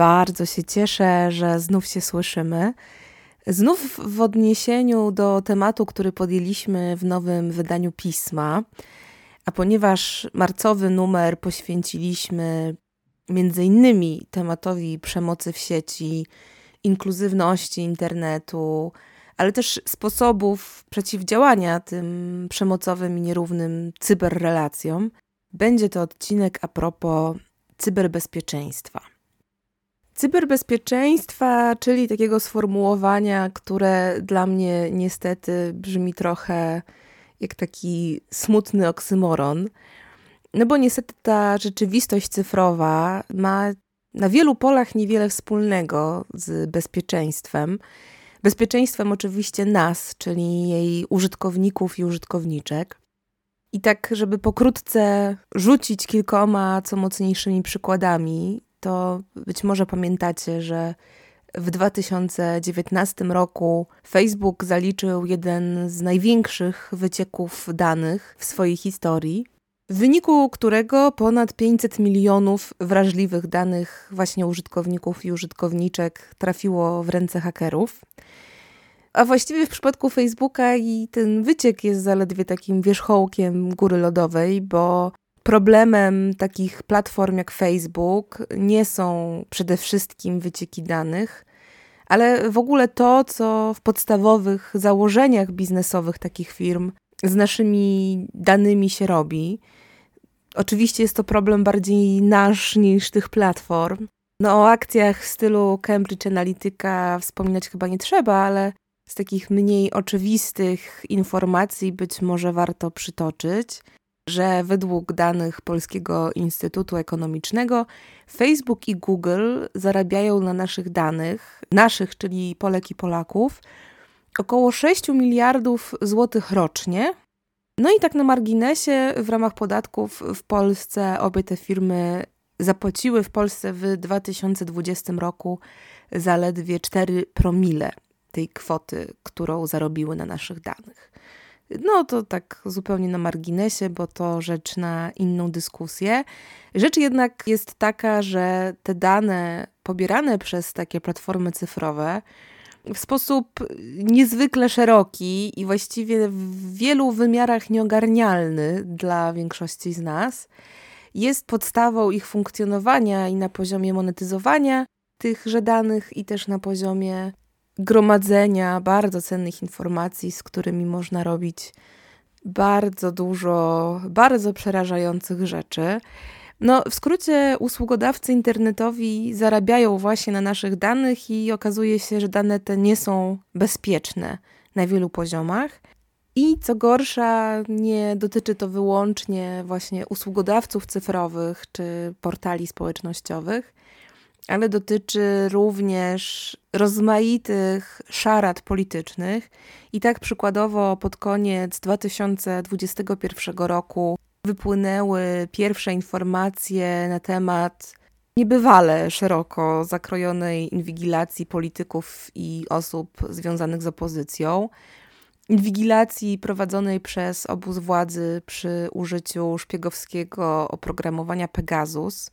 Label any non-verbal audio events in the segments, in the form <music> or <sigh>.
Bardzo się cieszę, że znów się słyszymy. Znów w odniesieniu do tematu, który podjęliśmy w nowym wydaniu pisma, a ponieważ marcowy numer poświęciliśmy między innymi tematowi przemocy w sieci, inkluzywności internetu, ale też sposobów przeciwdziałania tym przemocowym i nierównym cyberrelacjom, będzie to odcinek a propos cyberbezpieczeństwa. Cyberbezpieczeństwa, czyli takiego sformułowania, które dla mnie niestety brzmi trochę jak taki smutny oksymoron. No bo niestety ta rzeczywistość cyfrowa ma na wielu polach niewiele wspólnego z bezpieczeństwem. Bezpieczeństwem oczywiście nas, czyli jej użytkowników i użytkowniczek. I tak, żeby pokrótce rzucić kilkoma co mocniejszymi przykładami, to być może pamiętacie, że w 2019 roku Facebook zaliczył jeden z największych wycieków danych w swojej historii, w wyniku którego ponad 500 milionów wrażliwych danych właśnie użytkowników i użytkowniczek trafiło w ręce hakerów. A właściwie w przypadku Facebooka i ten wyciek jest zaledwie takim wierzchołkiem góry lodowej, bo Problemem takich platform jak Facebook nie są przede wszystkim wycieki danych, ale w ogóle to, co w podstawowych założeniach biznesowych takich firm z naszymi danymi się robi. Oczywiście jest to problem bardziej nasz niż tych platform. No o akcjach w stylu Cambridge Analytica wspominać chyba nie trzeba, ale z takich mniej oczywistych informacji być może warto przytoczyć że według danych Polskiego Instytutu Ekonomicznego Facebook i Google zarabiają na naszych danych, naszych, czyli Polek i Polaków, około 6 miliardów złotych rocznie. No i tak na marginesie, w ramach podatków w Polsce obie te firmy zapłaciły w Polsce w 2020 roku zaledwie 4 promile tej kwoty, którą zarobiły na naszych danych. No to tak zupełnie na marginesie, bo to rzecz na inną dyskusję. Rzecz jednak jest taka, że te dane pobierane przez takie platformy cyfrowe w sposób niezwykle szeroki i właściwie w wielu wymiarach nieogarnialny dla większości z nas, jest podstawą ich funkcjonowania i na poziomie monetyzowania tychże danych, i też na poziomie gromadzenia bardzo cennych informacji, z którymi można robić bardzo dużo, bardzo przerażających rzeczy. No, w skrócie, usługodawcy internetowi zarabiają właśnie na naszych danych i okazuje się, że dane te nie są bezpieczne na wielu poziomach. I co gorsza, nie dotyczy to wyłącznie właśnie usługodawców cyfrowych czy portali społecznościowych, ale dotyczy również rozmaitych szarad politycznych. I tak przykładowo pod koniec 2021 roku wypłynęły pierwsze informacje na temat niebywale szeroko zakrojonej inwigilacji polityków i osób związanych z opozycją. Inwigilacji prowadzonej przez obóz władzy przy użyciu szpiegowskiego oprogramowania Pegasus.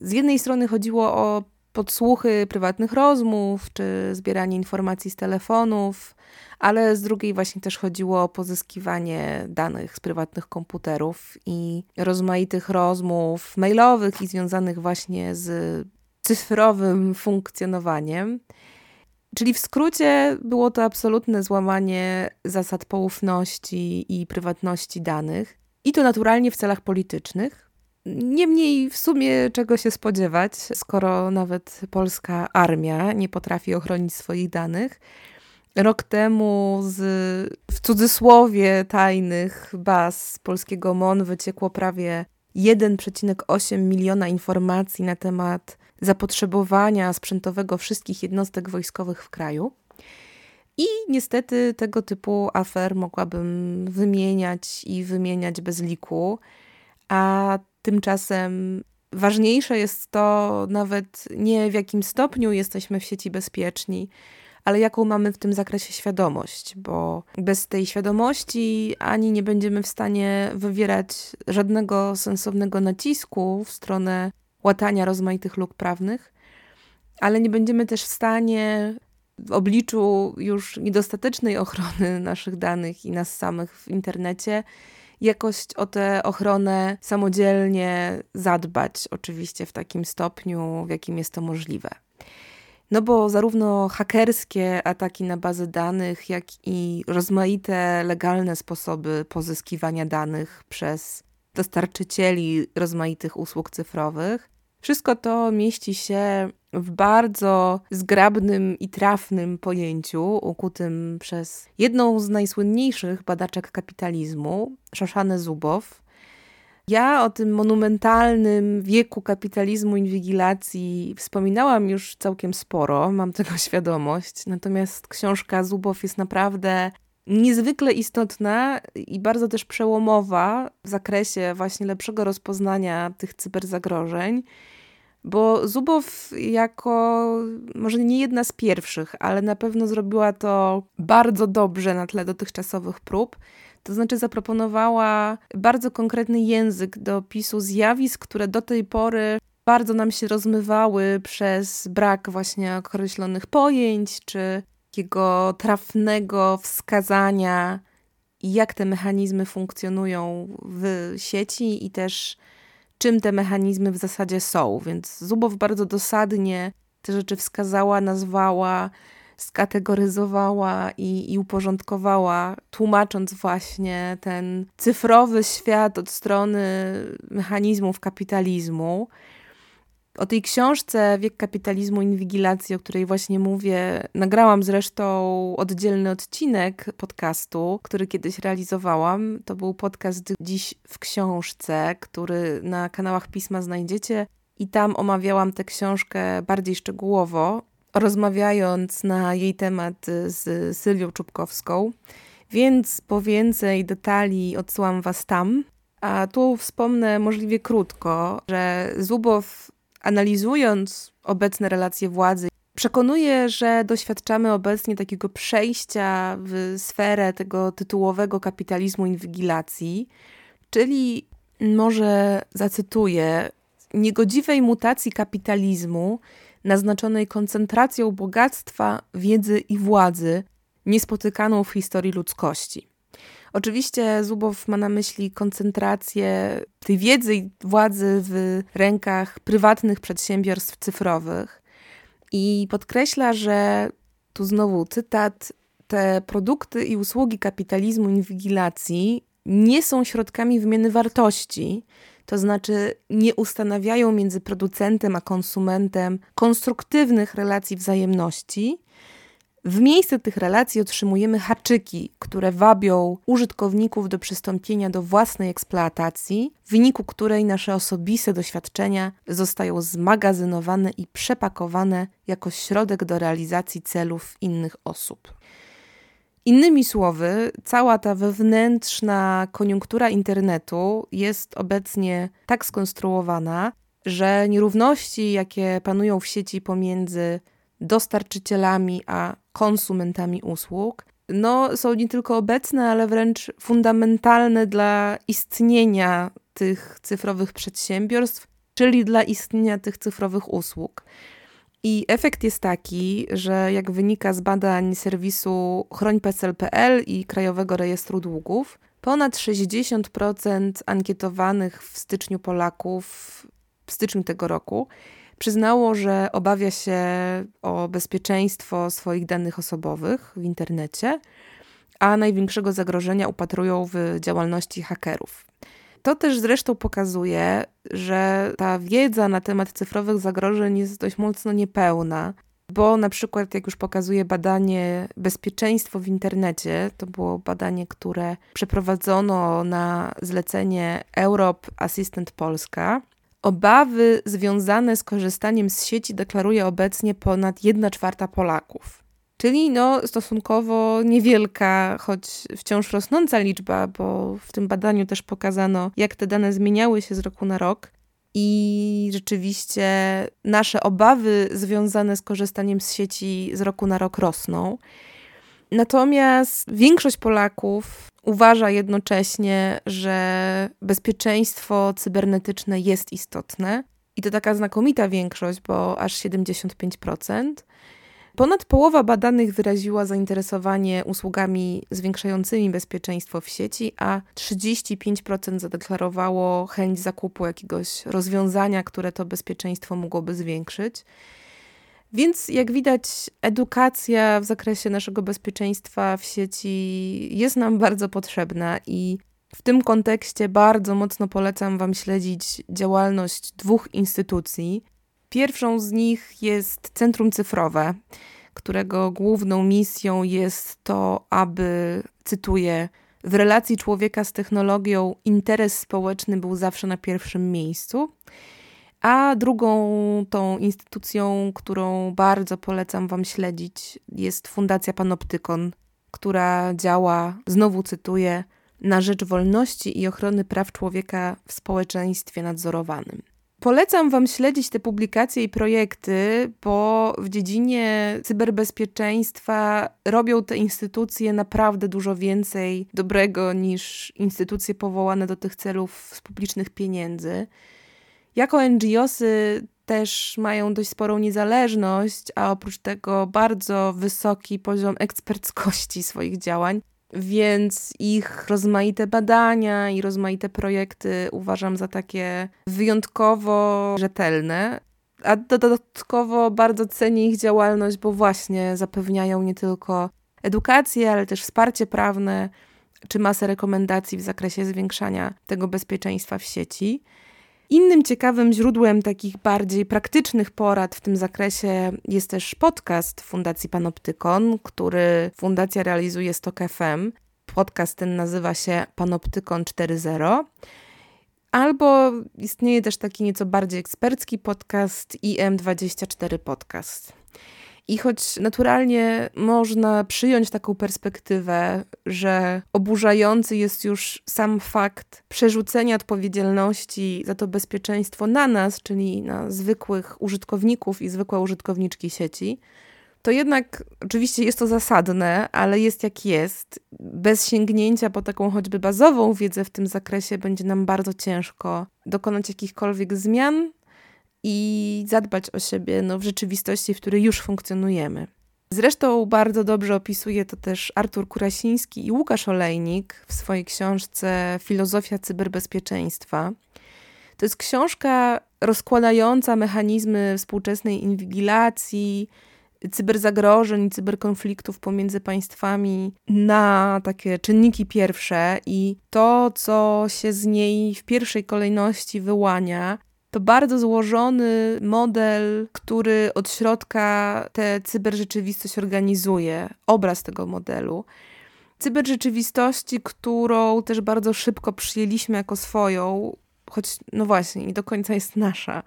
Z jednej strony chodziło o podsłuchy prywatnych rozmów czy zbieranie informacji z telefonów, ale z drugiej właśnie też chodziło o pozyskiwanie danych z prywatnych komputerów i rozmaitych rozmów mailowych i związanych właśnie z cyfrowym funkcjonowaniem. Czyli w skrócie było to absolutne złamanie zasad poufności i prywatności danych, i to naturalnie w celach politycznych, Niemniej w sumie czego się spodziewać, skoro nawet polska armia nie potrafi ochronić swoich danych. Rok temu z w cudzysłowie tajnych baz polskiego MON wyciekło prawie 1,8 miliona informacji na temat zapotrzebowania sprzętowego wszystkich jednostek wojskowych w kraju. I niestety tego typu afer mogłabym wymieniać i wymieniać bez liku, a tymczasem ważniejsze jest to nawet nie w jakim stopniu jesteśmy w sieci bezpieczni, ale jaką mamy w tym zakresie świadomość, bo bez tej świadomości ani nie będziemy w stanie wywierać żadnego sensownego nacisku w stronę łatania rozmaitych luk prawnych, ale nie będziemy też w stanie w obliczu już niedostatecznej ochrony naszych danych i nas samych w internecie jakoś o tę ochronę samodzielnie zadbać, oczywiście w takim stopniu, w jakim jest to możliwe. No bo zarówno hakerskie ataki na bazy danych, jak i rozmaite legalne sposoby pozyskiwania danych przez dostarczycieli rozmaitych usług cyfrowych, wszystko to mieści się w bardzo zgrabnym i trafnym pojęciu, ukutym przez jedną z najsłynniejszych badaczek kapitalizmu, Szoszanę Zubow, ja o tym monumentalnym wieku kapitalizmu inwigilacji wspominałam już całkiem sporo, mam tego <laughs> świadomość. Natomiast książka Zubow jest naprawdę niezwykle istotna i bardzo też przełomowa w zakresie właśnie lepszego rozpoznania tych cyberzagrożeń. Bo Zubow jako może nie jedna z pierwszych, ale na pewno zrobiła to bardzo dobrze na tle dotychczasowych prób. To znaczy zaproponowała bardzo konkretny język do opisu zjawisk, które do tej pory bardzo nam się rozmywały przez brak właśnie określonych pojęć, czy takiego trafnego wskazania, jak te mechanizmy funkcjonują w sieci i też czym te mechanizmy w zasadzie są. Więc Zubow bardzo dosadnie te rzeczy wskazała, nazwała, skategoryzowała i, i uporządkowała, tłumacząc właśnie ten cyfrowy świat od strony mechanizmów kapitalizmu. O tej książce Wiek kapitalizmu i inwigilacji, o której właśnie mówię, nagrałam zresztą oddzielny odcinek podcastu, który kiedyś realizowałam. To był podcast Dziś w książce, który na kanałach Pisma znajdziecie. I tam omawiałam tę książkę bardziej szczegółowo rozmawiając na jej temat z Sylwią Czubkowską, więc po więcej detali odsyłam Was tam. A tu wspomnę możliwie krótko, że Zubow analizując obecne relacje władzy, przekonuje, że doświadczamy obecnie takiego przejścia w sferę tego tytułowego kapitalizmu inwigilacji, czyli może zacytuję, niegodziwej mutacji kapitalizmu naznaczonej koncentracją bogactwa, wiedzy i władzy, niespotykaną w historii ludzkości. Oczywiście Zubow ma na myśli koncentrację tej wiedzy i władzy w rękach prywatnych przedsiębiorstw cyfrowych i podkreśla, że tu znowu cytat: Te produkty i usługi kapitalizmu inwigilacji nie są środkami wymiany wartości, to znaczy nie ustanawiają między producentem a konsumentem konstruktywnych relacji wzajemności. W miejsce tych relacji otrzymujemy haczyki, które wabią użytkowników do przystąpienia do własnej eksploatacji, w wyniku której nasze osobiste doświadczenia zostają zmagazynowane i przepakowane jako środek do realizacji celów innych osób. Innymi słowy, cała ta wewnętrzna koniunktura internetu jest obecnie tak skonstruowana, że nierówności, jakie panują w sieci pomiędzy dostarczycielami a konsumentami usług, no, są nie tylko obecne, ale wręcz fundamentalne dla istnienia tych cyfrowych przedsiębiorstw, czyli dla istnienia tych cyfrowych usług. I efekt jest taki, że jak wynika z badań serwisu chrońpecel.pl i Krajowego Rejestru Długów, ponad 60% ankietowanych w styczniu Polaków w styczniu tego roku przyznało, że obawia się o bezpieczeństwo swoich danych osobowych w internecie, a największego zagrożenia upatrują w działalności hakerów. To też zresztą pokazuje, że ta wiedza na temat cyfrowych zagrożeń jest dość mocno niepełna. bo na przykład, jak już pokazuje badanie Bezpieczeństwo w internecie, to było badanie, które przeprowadzono na zlecenie Europe Assistant Polska. Obawy związane z korzystaniem z sieci deklaruje obecnie ponad 1 czwarta Polaków. Czyli no, stosunkowo niewielka, choć wciąż rosnąca liczba, bo w tym badaniu też pokazano, jak te dane zmieniały się z roku na rok. I rzeczywiście nasze obawy związane z korzystaniem z sieci z roku na rok rosną. Natomiast większość Polaków uważa jednocześnie, że bezpieczeństwo cybernetyczne jest istotne. I to taka znakomita większość, bo aż 75%. Ponad połowa badanych wyraziła zainteresowanie usługami zwiększającymi bezpieczeństwo w sieci, a 35% zadeklarowało chęć zakupu jakiegoś rozwiązania, które to bezpieczeństwo mogłoby zwiększyć. Więc jak widać, edukacja w zakresie naszego bezpieczeństwa w sieci jest nam bardzo potrzebna i w tym kontekście bardzo mocno polecam Wam śledzić działalność dwóch instytucji. Pierwszą z nich jest Centrum Cyfrowe, którego główną misją jest to, aby, cytuję, w relacji człowieka z technologią interes społeczny był zawsze na pierwszym miejscu. A drugą tą instytucją, którą bardzo polecam Wam śledzić, jest Fundacja Panoptykon, która działa, znowu cytuję, na rzecz wolności i ochrony praw człowieka w społeczeństwie nadzorowanym. Polecam Wam śledzić te publikacje i projekty, bo w dziedzinie cyberbezpieczeństwa robią te instytucje naprawdę dużo więcej dobrego niż instytucje powołane do tych celów z publicznych pieniędzy. Jako NGOsy też mają dość sporą niezależność, a oprócz tego bardzo wysoki poziom eksperckości swoich działań, więc ich rozmaite badania i rozmaite projekty uważam za takie wyjątkowo rzetelne. A dodatkowo bardzo cenię ich działalność, bo właśnie zapewniają nie tylko edukację, ale też wsparcie prawne czy masę rekomendacji w zakresie zwiększania tego bezpieczeństwa w sieci. Innym ciekawym źródłem takich bardziej praktycznych porad w tym zakresie jest też podcast Fundacji Panoptykon, który fundacja realizuje z TOK FM. Podcast ten nazywa się Panoptykon 4.0. Albo istnieje też taki nieco bardziej ekspercki podcast IM24 Podcast. I choć naturalnie można przyjąć taką perspektywę, że oburzający jest już sam fakt przerzucenia odpowiedzialności za to bezpieczeństwo na nas, czyli na zwykłych użytkowników i zwykłe użytkowniczki sieci, to jednak oczywiście jest to zasadne, ale jest jak jest. Bez sięgnięcia po taką choćby bazową wiedzę w tym zakresie będzie nam bardzo ciężko dokonać jakichkolwiek zmian i zadbać o siebie no, w rzeczywistości, w której już funkcjonujemy. Zresztą bardzo dobrze opisuje to też Artur Kurasiński i Łukasz Olejnik w swojej książce Filozofia cyberbezpieczeństwa. To jest książka rozkładająca mechanizmy współczesnej inwigilacji, cyberzagrożeń cyberkonfliktów pomiędzy państwami na takie czynniki pierwsze i to, co się z niej w pierwszej kolejności wyłania, to bardzo złożony model, który od środka tę cyberrzeczywistość organizuje, obraz tego modelu. Cyberrzeczywistości, którą też bardzo szybko przyjęliśmy jako swoją, choć no właśnie, nie do końca jest nasza,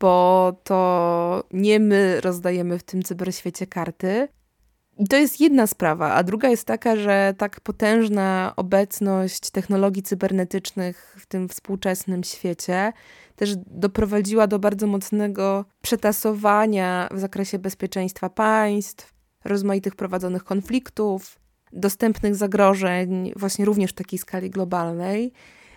bo to nie my rozdajemy w tym cyberświecie karty. I to jest jedna sprawa, a druga jest taka, że tak potężna obecność technologii cybernetycznych w tym współczesnym świecie też doprowadziła do bardzo mocnego przetasowania w zakresie bezpieczeństwa państw, rozmaitych prowadzonych konfliktów, dostępnych zagrożeń, właśnie również w takiej skali globalnej.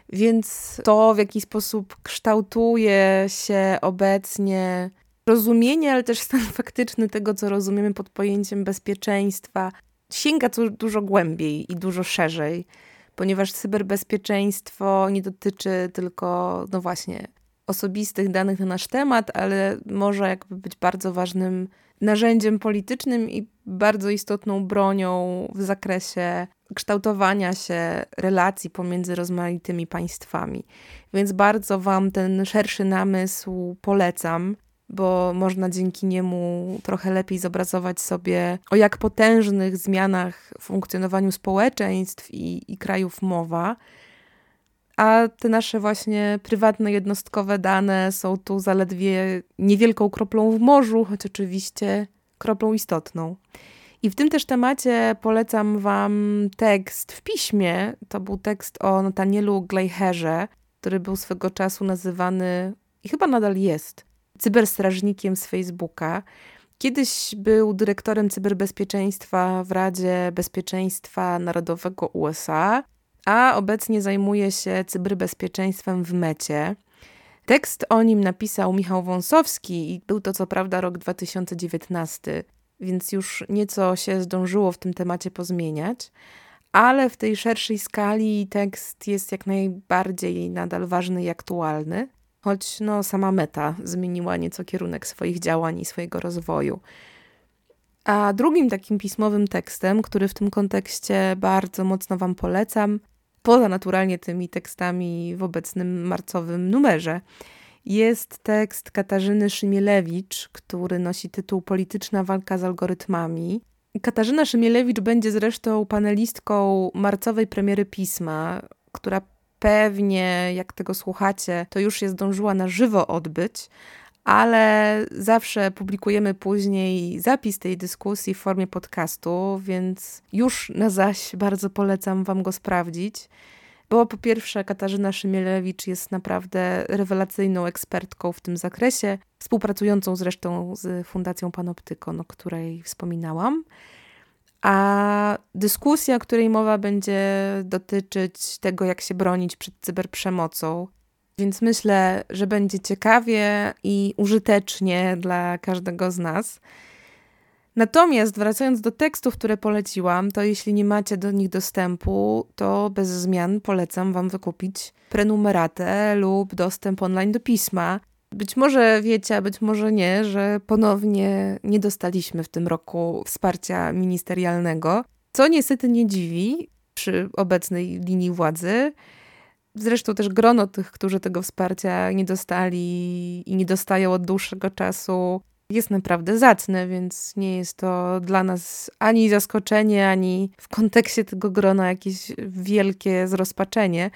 Więc to, w jaki sposób kształtuje się obecnie rozumienie, ale też stan <laughs> faktyczny tego, co rozumiemy pod pojęciem bezpieczeństwa, sięga tu dużo głębiej i dużo szerzej, ponieważ cyberbezpieczeństwo nie dotyczy tylko, no właśnie, osobistych danych na nasz temat, ale może jakby być bardzo ważnym narzędziem politycznym i bardzo istotną bronią w zakresie kształtowania się relacji pomiędzy rozmaitymi państwami. Więc bardzo Wam ten szerszy namysł polecam, bo można dzięki niemu trochę lepiej zobrazować sobie, o jak potężnych zmianach w funkcjonowaniu społeczeństw i, i krajów mowa. A te nasze właśnie prywatne, jednostkowe dane są tu zaledwie niewielką kroplą w morzu, choć oczywiście kroplą istotną. I w tym też temacie polecam Wam tekst w piśmie. To był tekst o Natanielu Gleicherze, który był swego czasu nazywany, i chyba nadal jest, cyberstrażnikiem z Facebooka. Kiedyś był dyrektorem cyberbezpieczeństwa w Radzie Bezpieczeństwa Narodowego USA, a obecnie zajmuje się cyberbezpieczeństwem w Mecie. Tekst o nim napisał Michał Wąsowski i był to co prawda rok 2019, więc już nieco się zdążyło w tym temacie pozmieniać, ale w tej szerszej skali tekst jest jak najbardziej nadal ważny i aktualny, choć no, sama meta zmieniła nieco kierunek swoich działań i swojego rozwoju. A drugim takim pismowym tekstem, który w tym kontekście bardzo mocno Wam polecam, poza naturalnie tymi tekstami w obecnym marcowym numerze, jest tekst Katarzyny Szymielewicz, który nosi tytuł Polityczna walka z algorytmami. Katarzyna Szymielewicz będzie zresztą panelistką marcowej premiery pisma, która pewnie, jak tego słuchacie, to już się zdążyła na żywo odbyć, ale zawsze publikujemy później zapis tej dyskusji w formie podcastu, więc już na zaś bardzo polecam Wam go sprawdzić. Bo po pierwsze, Katarzyna Szymielewicz jest naprawdę rewelacyjną ekspertką w tym zakresie, współpracującą zresztą z Fundacją Panoptykon, o której wspominałam. A dyskusja, o której mowa będzie dotyczyć tego, jak się bronić przed cyberprzemocą. Więc myślę, że będzie ciekawie i użytecznie dla każdego z nas. Natomiast wracając do tekstów, które poleciłam, to jeśli nie macie do nich dostępu, to bez zmian polecam Wam wykupić prenumeratę lub dostęp online do pisma. Być może wiecie, a być może nie, że ponownie nie dostaliśmy w tym roku wsparcia ministerialnego, co niestety nie dziwi przy obecnej linii władzy. Zresztą też grono tych, którzy tego wsparcia nie dostali i nie dostają od dłuższego czasu, jest naprawdę zacne, więc nie jest to dla nas ani zaskoczenie, ani w kontekście tego grona jakieś wielkie zrozpaczenie.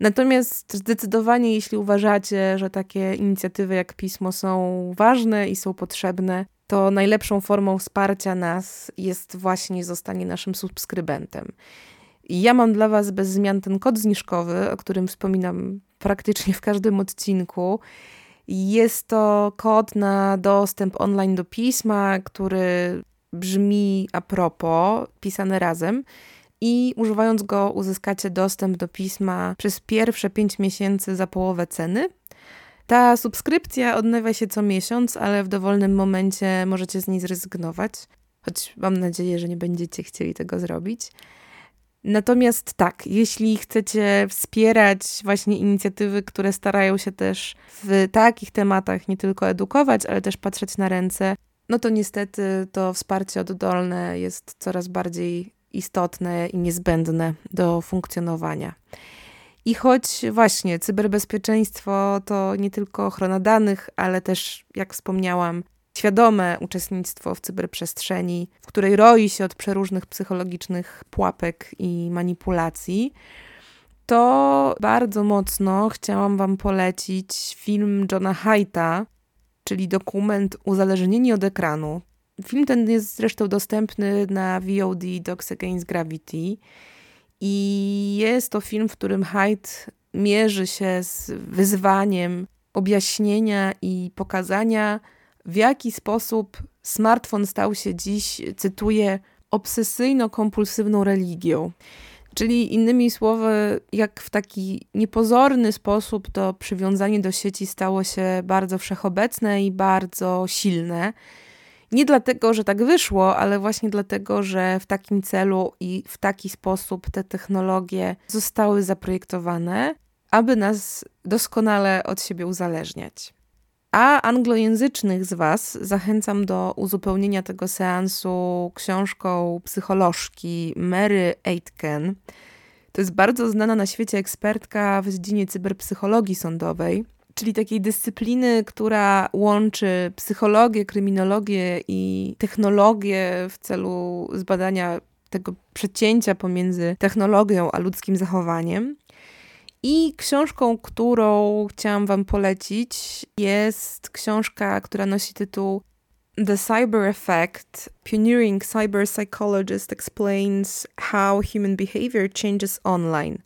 Natomiast zdecydowanie, jeśli uważacie, że takie inicjatywy jak pismo są ważne i są potrzebne, to najlepszą formą wsparcia nas jest właśnie zostanie naszym subskrybentem. Ja mam dla Was bez zmian ten kod zniżkowy, o którym wspominam praktycznie w każdym odcinku. Jest to kod na dostęp online do pisma, który brzmi a propos, pisane razem. I używając go, uzyskacie dostęp do pisma przez pierwsze 5 miesięcy za połowę ceny. Ta subskrypcja odnawia się co miesiąc, ale w dowolnym momencie możecie z niej zrezygnować. Choć mam nadzieję, że nie będziecie chcieli tego zrobić. Natomiast tak, jeśli chcecie wspierać właśnie inicjatywy, które starają się też w takich tematach nie tylko edukować, ale też patrzeć na ręce, no to niestety to wsparcie oddolne jest coraz bardziej istotne i niezbędne do funkcjonowania. I choć właśnie cyberbezpieczeństwo to nie tylko ochrona danych, ale też, jak wspomniałam, świadome uczestnictwo w cyberprzestrzeni, w której roi się od przeróżnych psychologicznych pułapek i manipulacji, to bardzo mocno chciałam Wam polecić film Johna Haidta, czyli dokument Uzależnieni od ekranu. Film ten jest zresztą dostępny na VOD Dogs Against Gravity i jest to film, w którym Haidt mierzy się z wyzwaniem objaśnienia i pokazania w jaki sposób smartfon stał się dziś, cytuję, obsesyjno-kompulsywną religią. Czyli innymi słowy, jak w taki niepozorny sposób to przywiązanie do sieci stało się bardzo wszechobecne i bardzo silne. Nie dlatego, że tak wyszło, ale właśnie dlatego, że w takim celu i w taki sposób te technologie zostały zaprojektowane, aby nas doskonale od siebie uzależniać. A anglojęzycznych z Was zachęcam do uzupełnienia tego seansu książką psycholożki Mary Aitken. To jest bardzo znana na świecie ekspertka w dziedzinie cyberpsychologii sądowej. czyli takiej dyscypliny, która łączy psychologię, kryminologię i technologię w celu zbadania tego przecięcia pomiędzy technologią a ludzkim zachowaniem. I książką, którą chciałam Wam polecić, jest książka, która nosi tytuł The Cyber Effect Pioneering Cyber Psychologist Explains How Human Behavior Changes Online.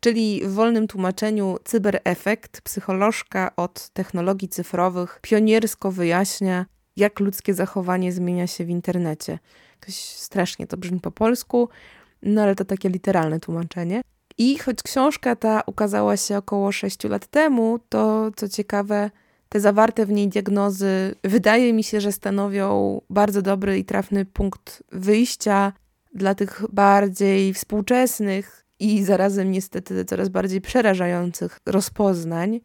Czyli w wolnym tłumaczeniu cyberefekt, psycholożka od technologii cyfrowych pioniersko wyjaśnia, jak ludzkie zachowanie zmienia się w internecie. Jakoś strasznie to brzmi po polsku, no ale to takie literalne tłumaczenie. I choć książka ta ukazała się około 6 lat temu, to co ciekawe, te zawarte w niej diagnozy wydaje mi się, że stanowią bardzo dobry i trafny punkt wyjścia dla tych bardziej współczesnych i zarazem niestety coraz bardziej przerażających rozpoznań.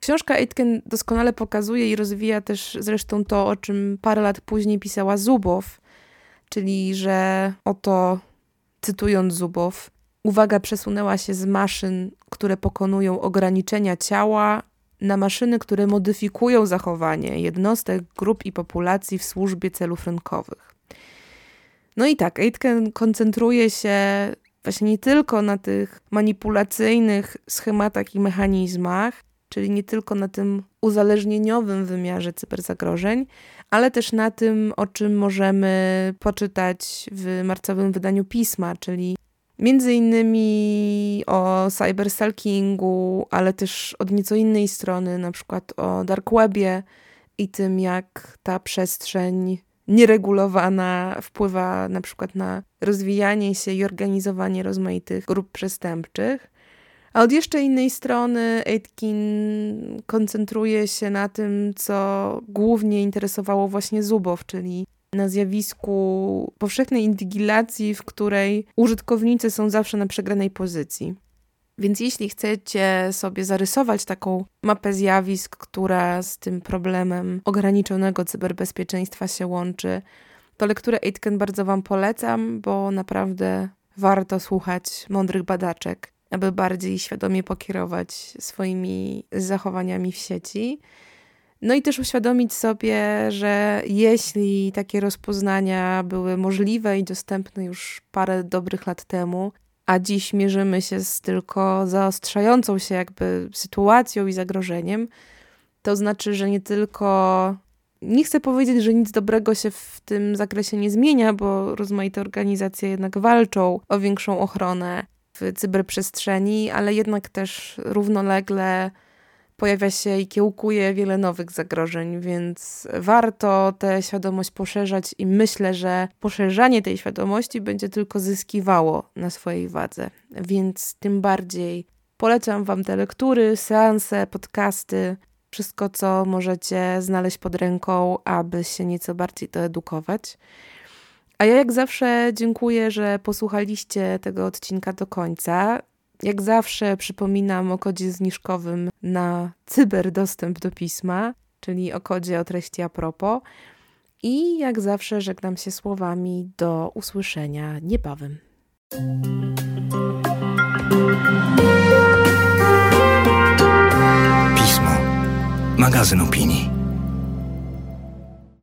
Książka Aitken doskonale pokazuje i rozwija też zresztą to, o czym parę lat później pisała Zubow, czyli że oto, cytując Zubow, uwaga przesunęła się z maszyn, które pokonują ograniczenia ciała, na maszyny, które modyfikują zachowanie jednostek, grup i populacji w służbie celów rynkowych. No i tak, Aitken koncentruje się właśnie nie tylko na tych manipulacyjnych schematach i mechanizmach, czyli nie tylko na tym uzależnieniowym wymiarze cyberzagrożeń, ale też na tym, o czym możemy poczytać w marcowym wydaniu pisma, czyli Między innymi o cyberstalkingu, ale też od nieco innej strony, na przykład o dark webie i tym, jak ta przestrzeń nieregulowana wpływa na przykład na rozwijanie się i organizowanie rozmaitych grup przestępczych. A od jeszcze innej strony Aitkin koncentruje się na tym, co głównie interesowało właśnie Zubow, czyli na zjawisku powszechnej inwigilacji, w której użytkownicy są zawsze na przegranej pozycji. Więc jeśli chcecie sobie zarysować taką mapę zjawisk, która z tym problemem ograniczonego cyberbezpieczeństwa się łączy, to lekturę Aitken bardzo Wam polecam, bo naprawdę warto słuchać mądrych badaczek, aby bardziej świadomie pokierować swoimi zachowaniami w sieci. No i też uświadomić sobie, że jeśli takie rozpoznania były możliwe i dostępne już parę dobrych lat temu, a dziś mierzymy się z tylko zaostrzającą się jakby sytuacją i zagrożeniem, to znaczy, że nie tylko. Nie chcę powiedzieć, że nic dobrego się w tym zakresie nie zmienia, bo rozmaite organizacje jednak walczą o większą ochronę w cyberprzestrzeni, ale jednak też równolegle pojawia się i kiełkuje wiele nowych zagrożeń, więc warto tę świadomość poszerzać i myślę, że poszerzanie tej świadomości będzie tylko zyskiwało na swojej wadze. Więc tym bardziej polecam Wam te lektury, seanse, podcasty, wszystko, co możecie znaleźć pod ręką, aby się nieco bardziej doedukować. A ja jak zawsze dziękuję, że posłuchaliście tego odcinka do końca. Jak zawsze przypominam o kodzie zniżkowym na cyberdostęp do pisma, czyli o kodzie o treści a propos. I jak zawsze żegnam się słowami do usłyszenia niebawem. Pismo. Magazyn opinii.